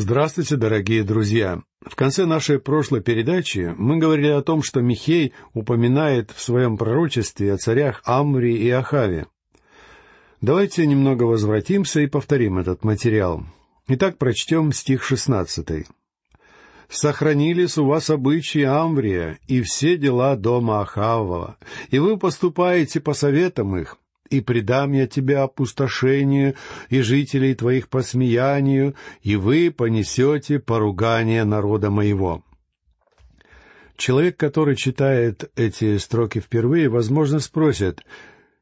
Здравствуйте, дорогие друзья! В конце нашей прошлой передачи мы говорили о том, что Михей упоминает в своем пророчестве о царях Амри и Ахаве. Давайте немного возвратимся и повторим этот материал. Итак, прочтем стих шестнадцатый. «Сохранились у вас обычаи Амврия и все дела дома Ахавова, и вы поступаете по советам их, и предам я тебя опустошению, и жителей твоих посмеянию, и вы понесете поругание народа моего». Человек, который читает эти строки впервые, возможно, спросит,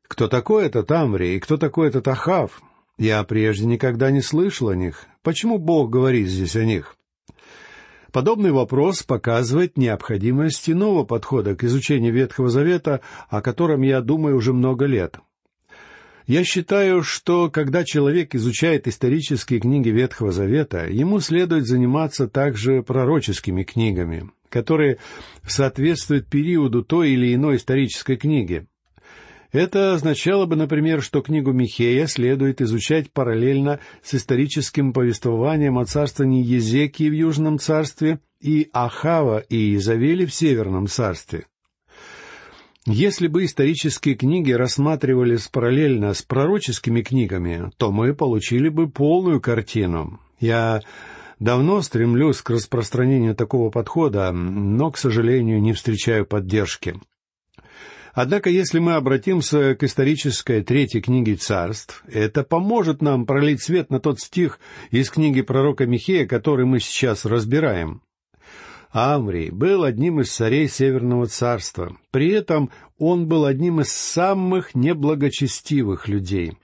кто такой этот Амри и кто такой этот Ахав? Я прежде никогда не слышал о них. Почему Бог говорит здесь о них? Подобный вопрос показывает необходимость иного подхода к изучению Ветхого Завета, о котором я думаю уже много лет. Я считаю, что когда человек изучает исторические книги Ветхого Завета, ему следует заниматься также пророческими книгами, которые соответствуют периоду той или иной исторической книги. Это означало бы, например, что книгу Михея следует изучать параллельно с историческим повествованием о царствовании Езекии в Южном царстве и Ахава и Изавели в Северном царстве. Если бы исторические книги рассматривались параллельно с пророческими книгами, то мы получили бы полную картину. Я давно стремлюсь к распространению такого подхода, но, к сожалению, не встречаю поддержки. Однако, если мы обратимся к исторической третьей книге царств, это поможет нам пролить свет на тот стих из книги пророка Михея, который мы сейчас разбираем. Амрий был одним из царей Северного царства. При этом он был одним из самых неблагочестивых людей.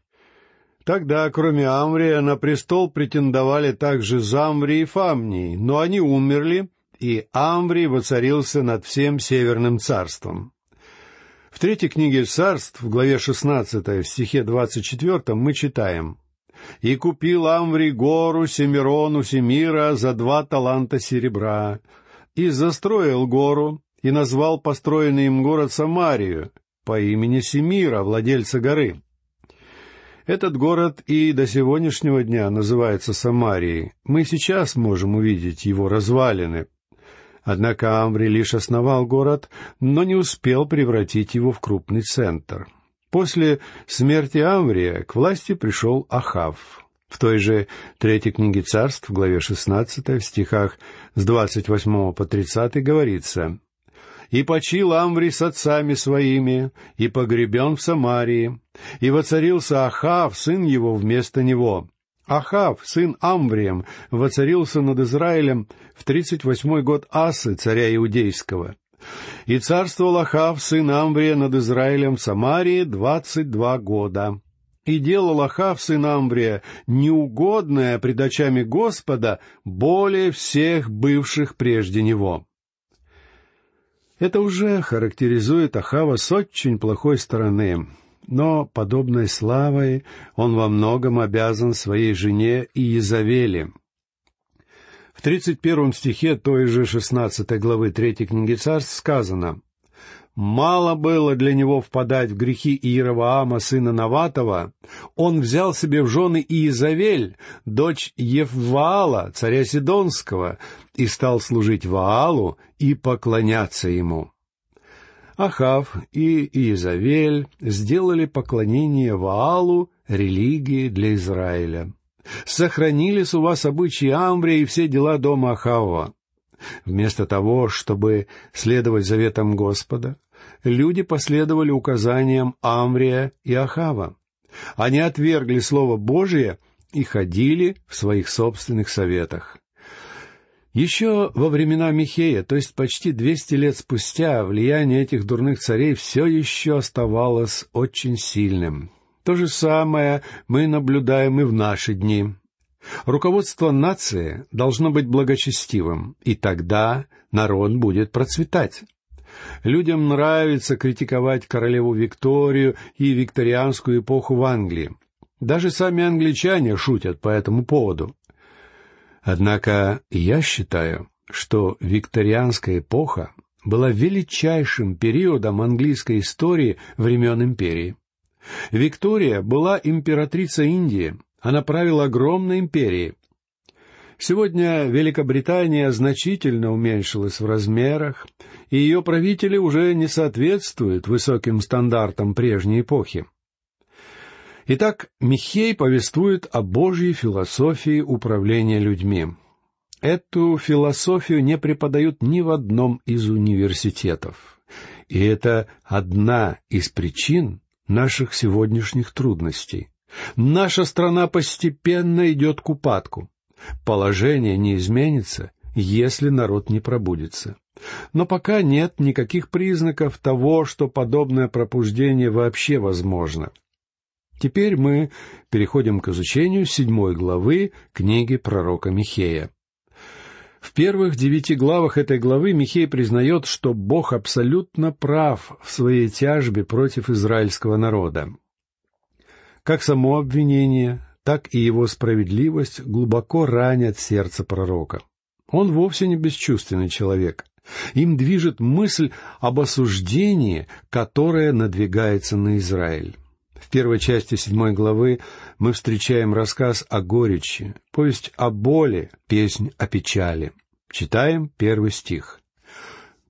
Тогда, кроме Амрия, на престол претендовали также Замри и Фамний, но они умерли, и Амрий воцарился над всем Северным царством. В третьей книге царств, в главе 16, в стихе 24, мы читаем «И купил Амври гору Семирону Семира за два таланта серебра, и застроил гору, и назвал построенный им город Самарию по имени Семира, владельца горы. Этот город и до сегодняшнего дня называется Самарией. Мы сейчас можем увидеть его развалины. Однако Амври лишь основал город, но не успел превратить его в крупный центр. После смерти Амврия к власти пришел Ахав. В той же третьей книге царств, в главе 16, в стихах с 28 по 30 говорится «И почил Амври с отцами своими, и погребен в Самарии, и воцарился Ахав, сын его, вместо него. Ахав, сын Амврием, воцарился над Израилем в тридцать восьмой год Асы, царя Иудейского. И царствовал Ахав, сын Амврия, над Израилем в Самарии двадцать два года. И делал Ахав, сын Амврия, неугодное пред очами Господа более всех бывших прежде него. Это уже характеризует Ахава с очень плохой стороны, но подобной славой он во многом обязан своей жене Иезавели. В тридцать первом стихе той же шестнадцатой главы третьей книги царств сказано Мало было для него впадать в грехи Иераваама, сына Наватова. Он взял себе в жены Иезавель, дочь Евваала, царя Сидонского, и стал служить Ваалу и поклоняться ему. Ахав и Иезавель сделали поклонение Ваалу религией для Израиля. Сохранились у вас обычаи Амврия и все дела дома Ахава. Вместо того, чтобы следовать заветам Господа, люди последовали указаниям Амрия и Ахава. Они отвергли Слово Божие и ходили в своих собственных советах. Еще во времена Михея, то есть почти двести лет спустя, влияние этих дурных царей все еще оставалось очень сильным. То же самое мы наблюдаем и в наши дни. Руководство нации должно быть благочестивым, и тогда народ будет процветать. Людям нравится критиковать королеву Викторию и викторианскую эпоху в Англии. Даже сами англичане шутят по этому поводу. Однако я считаю, что викторианская эпоха была величайшим периодом английской истории времен империи. Виктория была императрица Индии, она правила огромной империей. Сегодня Великобритания значительно уменьшилась в размерах, и ее правители уже не соответствуют высоким стандартам прежней эпохи. Итак, Михей повествует о Божьей философии управления людьми. Эту философию не преподают ни в одном из университетов. И это одна из причин наших сегодняшних трудностей. Наша страна постепенно идет к упадку. Положение не изменится, если народ не пробудится. Но пока нет никаких признаков того, что подобное пробуждение вообще возможно. Теперь мы переходим к изучению седьмой главы книги пророка Михея. В первых девяти главах этой главы Михей признает, что Бог абсолютно прав в своей тяжбе против израильского народа. Как само обвинение, так и его справедливость глубоко ранят сердце пророка. Он вовсе не бесчувственный человек. Им движет мысль об осуждении, которое надвигается на Израиль. В первой части седьмой главы мы встречаем рассказ о горечи, повесть о боли, песнь о печали. Читаем первый стих.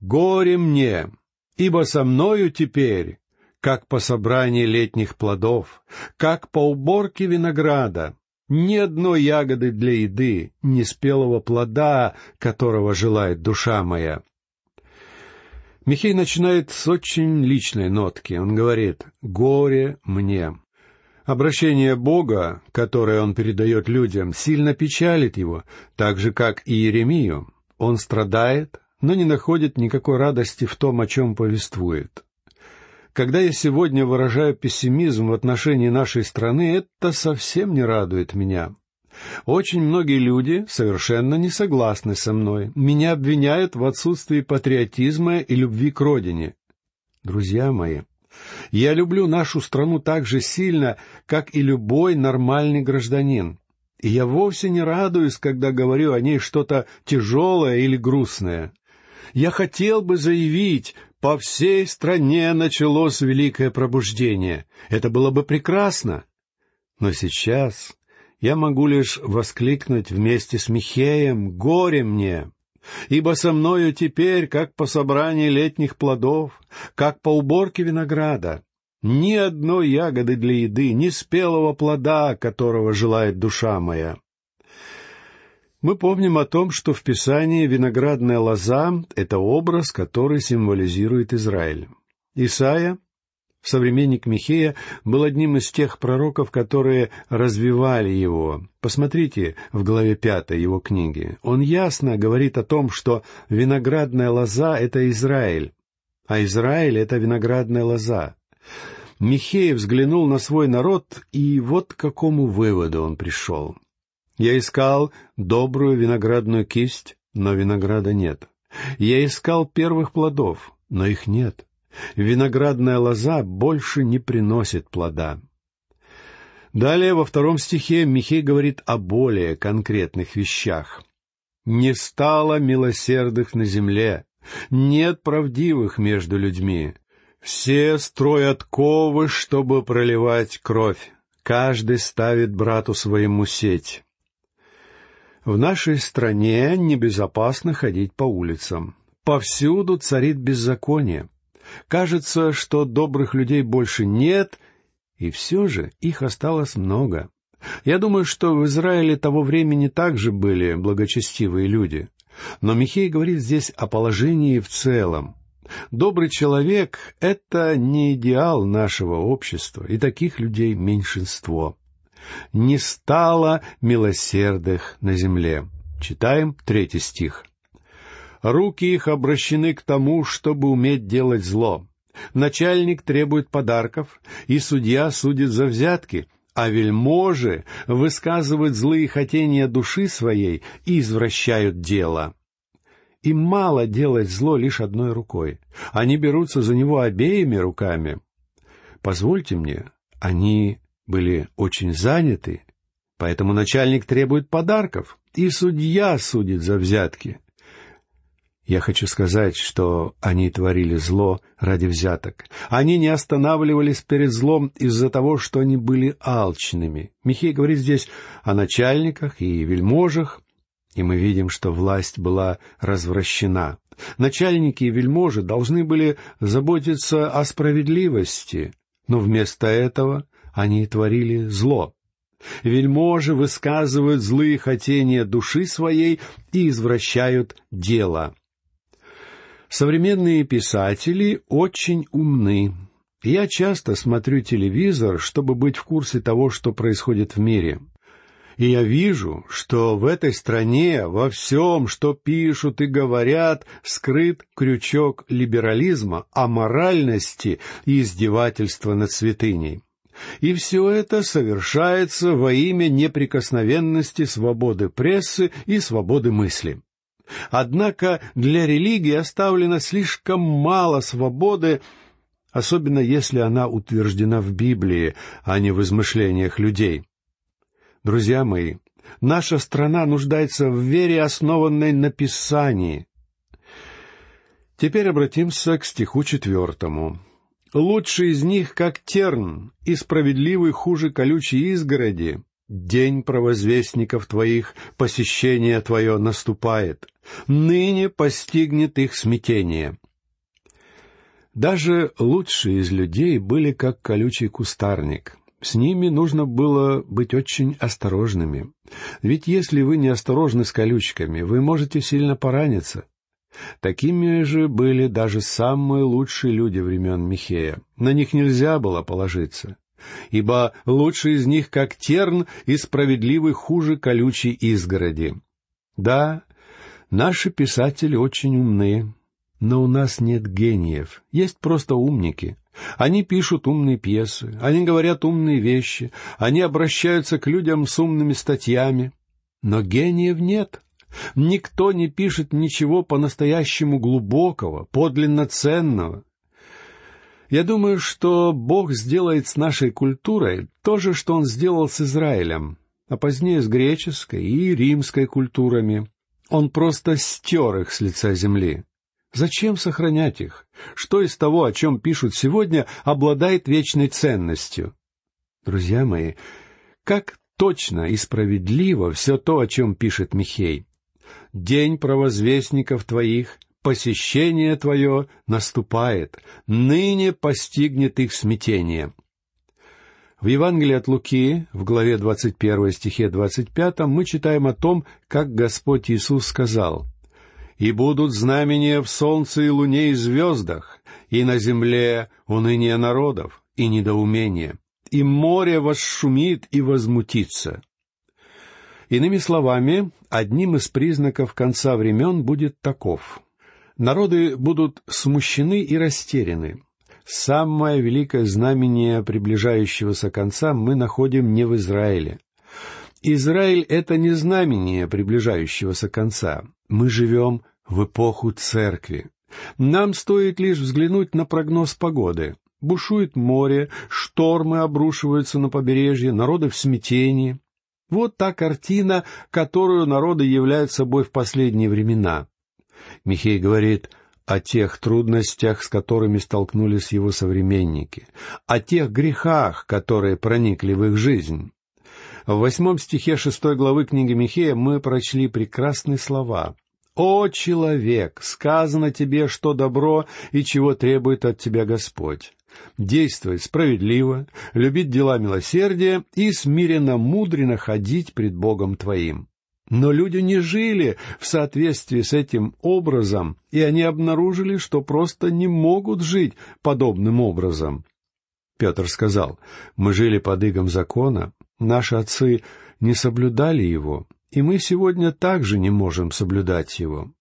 «Горе мне, ибо со мною теперь, как по собрании летних плодов, как по уборке винограда, ни одной ягоды для еды, ни спелого плода, которого желает душа моя. Михей начинает с очень личной нотки. Он говорит «Горе мне». Обращение Бога, которое он передает людям, сильно печалит его, так же, как и Иеремию. Он страдает, но не находит никакой радости в том, о чем повествует. Когда я сегодня выражаю пессимизм в отношении нашей страны, это совсем не радует меня. Очень многие люди совершенно не согласны со мной. Меня обвиняют в отсутствии патриотизма и любви к родине. Друзья мои, я люблю нашу страну так же сильно, как и любой нормальный гражданин. И я вовсе не радуюсь, когда говорю о ней что-то тяжелое или грустное. Я хотел бы заявить, по всей стране началось великое пробуждение. Это было бы прекрасно. Но сейчас я могу лишь воскликнуть вместе с Михеем «Горе мне!» Ибо со мною теперь, как по собрании летних плодов, как по уборке винограда, ни одной ягоды для еды, ни спелого плода, которого желает душа моя. Мы помним о том, что в Писании виноградная лоза — это образ, который символизирует Израиль. Исаия Современник Михея был одним из тех пророков, которые развивали его. Посмотрите в главе пятой его книги. Он ясно говорит о том, что виноградная лоза — это Израиль, а Израиль — это виноградная лоза. Михей взглянул на свой народ, и вот к какому выводу он пришел. «Я искал добрую виноградную кисть, но винограда нет. Я искал первых плодов, но их нет виноградная лоза больше не приносит плода. Далее во втором стихе Михей говорит о более конкретных вещах. «Не стало милосердных на земле, нет правдивых между людьми. Все строят ковы, чтобы проливать кровь, каждый ставит брату своему сеть». В нашей стране небезопасно ходить по улицам. Повсюду царит беззаконие. Кажется, что добрых людей больше нет, и все же их осталось много. Я думаю, что в Израиле того времени также были благочестивые люди. Но Михей говорит здесь о положении в целом. Добрый человек — это не идеал нашего общества, и таких людей меньшинство. «Не стало милосердных на земле». Читаем третий стих. Руки их обращены к тому, чтобы уметь делать зло. Начальник требует подарков, и судья судит за взятки, а вельможи высказывают злые хотения души своей и извращают дело. Им мало делать зло лишь одной рукой. Они берутся за него обеими руками. Позвольте мне, они были очень заняты, поэтому начальник требует подарков, и судья судит за взятки. Я хочу сказать, что они творили зло ради взяток. Они не останавливались перед злом из-за того, что они были алчными. Михей говорит здесь о начальниках и вельможах, И мы видим, что власть была развращена. Начальники и вельможи должны были заботиться о справедливости, но вместо этого они творили зло. Вельможи высказывают злые хотения души своей и извращают дело. Современные писатели очень умны. Я часто смотрю телевизор, чтобы быть в курсе того, что происходит в мире. И я вижу, что в этой стране во всем, что пишут и говорят, скрыт крючок либерализма, аморальности и издевательства над святыней. И все это совершается во имя неприкосновенности свободы прессы и свободы мысли. Однако для религии оставлено слишком мало свободы, особенно если она утверждена в Библии, а не в измышлениях людей. Друзья мои, наша страна нуждается в вере, основанной на Писании. Теперь обратимся к стиху четвертому. «Лучший из них, как терн, и справедливый хуже колючей изгороди. День провозвестников твоих, посещение твое наступает. Ныне постигнет их смятение». Даже лучшие из людей были как колючий кустарник. С ними нужно было быть очень осторожными. Ведь если вы не осторожны с колючками, вы можете сильно пораниться. Такими же были даже самые лучшие люди времен Михея. На них нельзя было положиться. Ибо лучший из них, как терн, и справедливый хуже колючей изгороди. Да, наши писатели очень умны, но у нас нет гениев, есть просто умники. Они пишут умные пьесы, они говорят умные вещи, они обращаются к людям с умными статьями. Но гениев нет. Никто не пишет ничего по-настоящему глубокого, подлинно ценного. Я думаю, что Бог сделает с нашей культурой то же, что Он сделал с Израилем, а позднее с греческой и римской культурами. Он просто стер их с лица земли. Зачем сохранять их? Что из того, о чем пишут сегодня, обладает вечной ценностью? Друзья мои, как точно и справедливо все то, о чем пишет Михей. «День провозвестников твоих, посещение твое наступает, ныне постигнет их смятение». В Евангелии от Луки, в главе 21 стихе 25, мы читаем о том, как Господь Иисус сказал, и будут знамения в солнце и луне и звездах, и на земле уныние народов и недоумение, и море восшумит и возмутится». Иными словами, одним из признаков конца времен будет таков. Народы будут смущены и растеряны. Самое великое знамение приближающегося конца мы находим не в Израиле. Израиль — это не знамение приближающегося конца. Мы живем в эпоху церкви. Нам стоит лишь взглянуть на прогноз погоды. Бушует море, штормы обрушиваются на побережье, народы в смятении. Вот та картина, которую народы являют собой в последние времена. Михей говорит о тех трудностях, с которыми столкнулись его современники, о тех грехах, которые проникли в их жизнь. В восьмом стихе шестой главы книги Михея мы прочли прекрасные слова. «О, человек, сказано тебе, что добро и чего требует от тебя Господь. Действовать справедливо, любить дела милосердия и смиренно мудренно ходить пред Богом твоим». Но люди не жили в соответствии с этим образом, и они обнаружили, что просто не могут жить подобным образом. Петр сказал, «Мы жили под игом закона, Наши отцы не соблюдали его, и мы сегодня также не можем соблюдать его.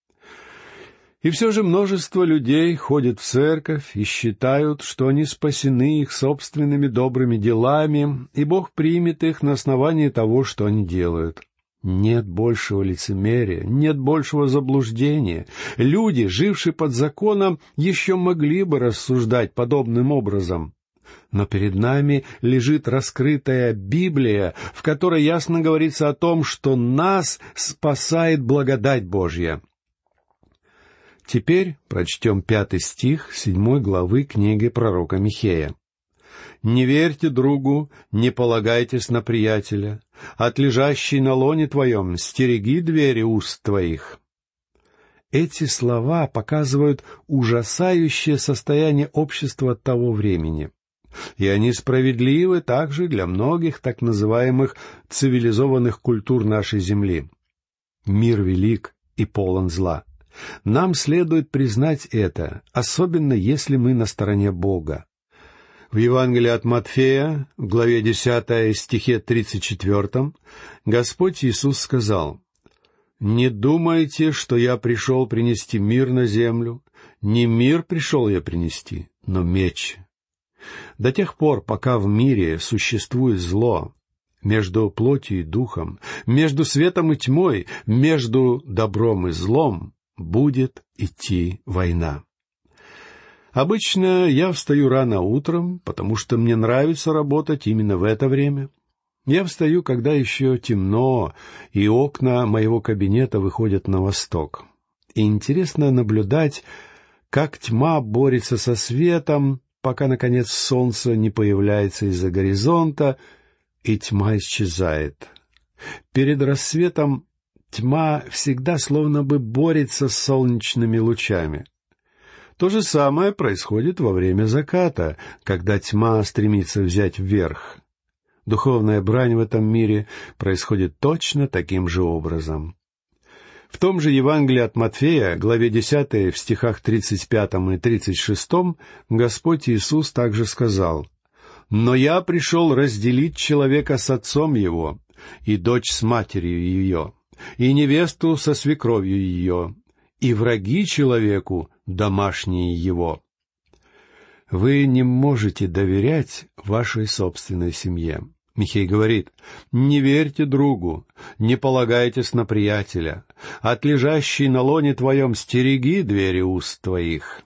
И все же множество людей ходят в церковь и считают, что они спасены их собственными добрыми делами, и Бог примет их на основании того, что они делают. Нет большего лицемерия, нет большего заблуждения. Люди, жившие под законом, еще могли бы рассуждать подобным образом но перед нами лежит раскрытая Библия, в которой ясно говорится о том, что нас спасает благодать Божья. Теперь прочтем пятый стих седьмой главы книги пророка Михея. Не верьте другу, не полагайтесь на приятеля. От лежащей на лоне твоем стереги двери уст твоих. Эти слова показывают ужасающее состояние общества того времени. И они справедливы также для многих так называемых цивилизованных культур нашей Земли. Мир велик и полон зла. Нам следует признать это, особенно если мы на стороне Бога. В Евангелии от Матфея, в главе 10 стихе 34, Господь Иисус сказал, «Не думайте, что я пришел принести мир на землю. Не мир пришел я принести, но меч. До тех пор, пока в мире существует зло, между плотью и духом, между светом и тьмой, между добром и злом, будет идти война. Обычно я встаю рано утром, потому что мне нравится работать именно в это время. Я встаю, когда еще темно, и окна моего кабинета выходят на восток. И интересно наблюдать, как тьма борется со светом, пока, наконец, солнце не появляется из-за горизонта, и тьма исчезает. Перед рассветом тьма всегда словно бы борется с солнечными лучами. То же самое происходит во время заката, когда тьма стремится взять вверх. Духовная брань в этом мире происходит точно таким же образом. В том же Евангелии от Матфея, главе 10, в стихах 35 и 36, Господь Иисус также сказал, «Но я пришел разделить человека с отцом его, и дочь с матерью ее, и невесту со свекровью ее, и враги человеку домашние его». Вы не можете доверять вашей собственной семье. Михей говорит, «Не верьте другу, не полагайтесь на приятеля. От лежащей на лоне твоем стереги двери уст твоих».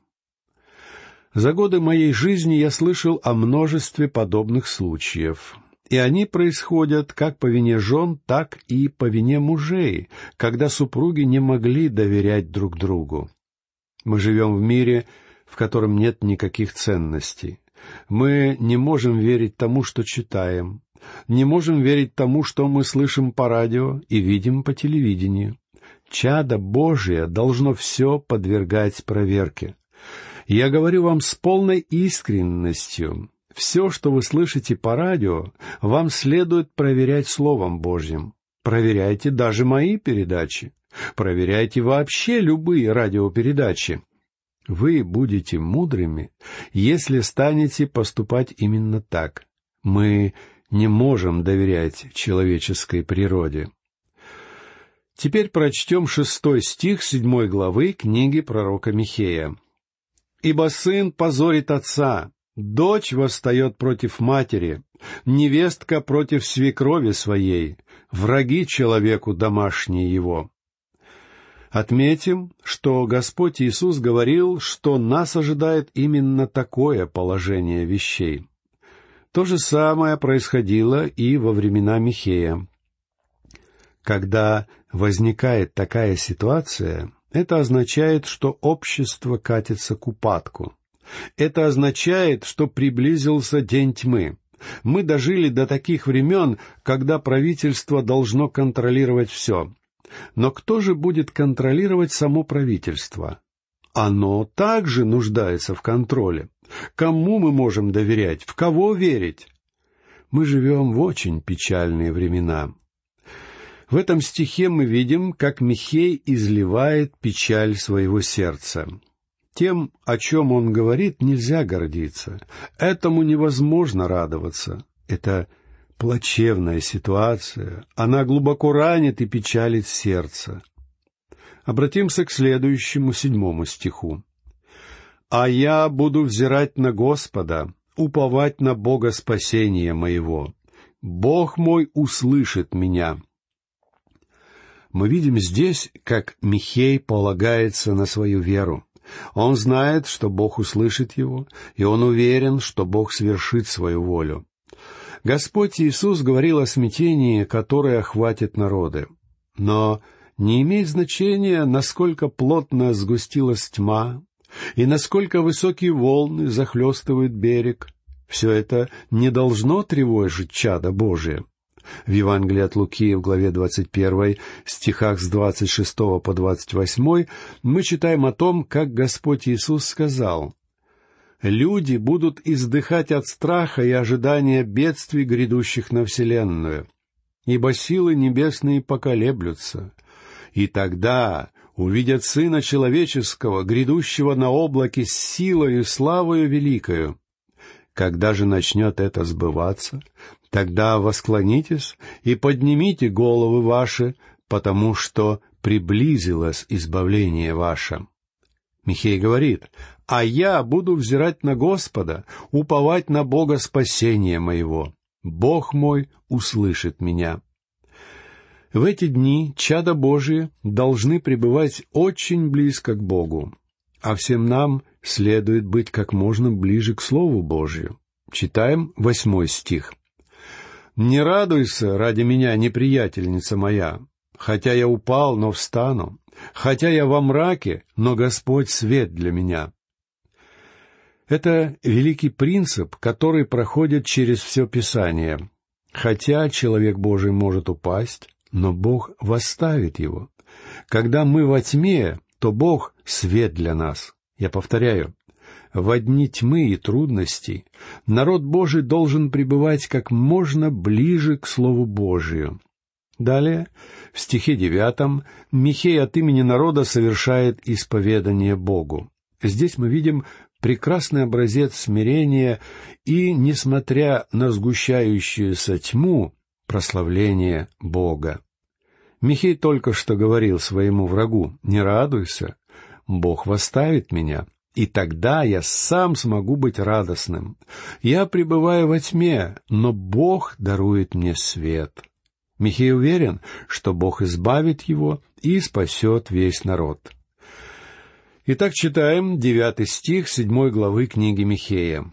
За годы моей жизни я слышал о множестве подобных случаев, и они происходят как по вине жен, так и по вине мужей, когда супруги не могли доверять друг другу. Мы живем в мире, в котором нет никаких ценностей. Мы не можем верить тому, что читаем, не можем верить тому, что мы слышим по радио и видим по телевидению. Чадо Божие должно все подвергать проверке. Я говорю вам с полной искренностью. Все, что вы слышите по радио, вам следует проверять Словом Божьим. Проверяйте даже мои передачи. Проверяйте вообще любые радиопередачи. Вы будете мудрыми, если станете поступать именно так. Мы не можем доверять человеческой природе. Теперь прочтем шестой стих седьмой главы книги пророка Михея. «Ибо сын позорит отца, дочь восстает против матери, невестка против свекрови своей, враги человеку домашние его». Отметим, что Господь Иисус говорил, что нас ожидает именно такое положение вещей. То же самое происходило и во времена Михея. Когда возникает такая ситуация, это означает, что общество катится к упадку. Это означает, что приблизился день тьмы. Мы дожили до таких времен, когда правительство должно контролировать все. Но кто же будет контролировать само правительство? Оно также нуждается в контроле. Кому мы можем доверять? В кого верить? Мы живем в очень печальные времена. В этом стихе мы видим, как Михей изливает печаль своего сердца. Тем, о чем он говорит, нельзя гордиться. Этому невозможно радоваться. Это плачевная ситуация. Она глубоко ранит и печалит сердце. Обратимся к следующему седьмому стиху. А я буду взирать на Господа, уповать на Бога спасения моего. Бог мой услышит меня. Мы видим здесь, как Михей полагается на свою веру. Он знает, что Бог услышит его, и он уверен, что Бог свершит свою волю. Господь Иисус говорил о смятении, которое охватит народы. Но не имеет значения, насколько плотно сгустилась тьма, и насколько высокие волны захлестывают берег, Все это не должно тревожить чада Божие. В Евангелии от Луки в главе 21, стихах с 26 по 28 мы читаем о том, как Господь Иисус сказал «Люди будут издыхать от страха и ожидания бедствий, грядущих на вселенную, ибо силы небесные поколеблются, и тогда увидят Сына Человеческого, грядущего на облаке с силою и славою великою. Когда же начнет это сбываться, тогда восклонитесь и поднимите головы ваши, потому что приблизилось избавление ваше. Михей говорит, «А я буду взирать на Господа, уповать на Бога спасения моего. Бог мой услышит меня». В эти дни чада Божие должны пребывать очень близко к Богу, а всем нам следует быть как можно ближе к Слову Божию. Читаем восьмой стих. «Не радуйся ради меня, неприятельница моя, хотя я упал, но встану, хотя я во мраке, но Господь свет для меня». Это великий принцип, который проходит через все Писание. Хотя человек Божий может упасть, но Бог восставит его. Когда мы во тьме, то Бог — свет для нас. Я повторяю, в дни тьмы и трудностей народ Божий должен пребывать как можно ближе к Слову Божию. Далее, в стихе девятом, Михей от имени народа совершает исповедание Богу. Здесь мы видим прекрасный образец смирения и, несмотря на сгущающуюся тьму, прославление Бога. Михей только что говорил своему врагу, «Не радуйся, Бог восставит меня, и тогда я сам смогу быть радостным. Я пребываю во тьме, но Бог дарует мне свет». Михей уверен, что Бог избавит его и спасет весь народ. Итак, читаем девятый стих седьмой главы книги Михея.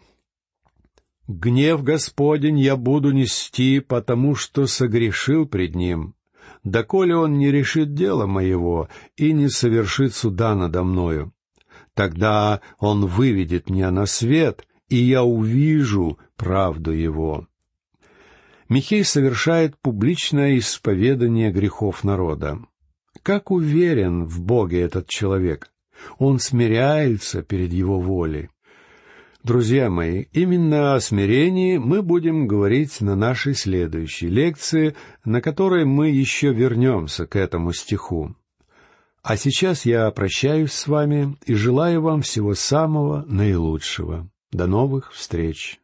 «Гнев Господень я буду нести, потому что согрешил пред Ним, доколе Он не решит дело моего и не совершит суда надо мною. Тогда Он выведет меня на свет, и я увижу правду Его». Михей совершает публичное исповедание грехов народа. Как уверен в Боге этот человек? Он смиряется перед Его волей. Друзья мои, именно о смирении мы будем говорить на нашей следующей лекции, на которой мы еще вернемся к этому стиху. А сейчас я прощаюсь с вами и желаю вам всего самого наилучшего. До новых встреч!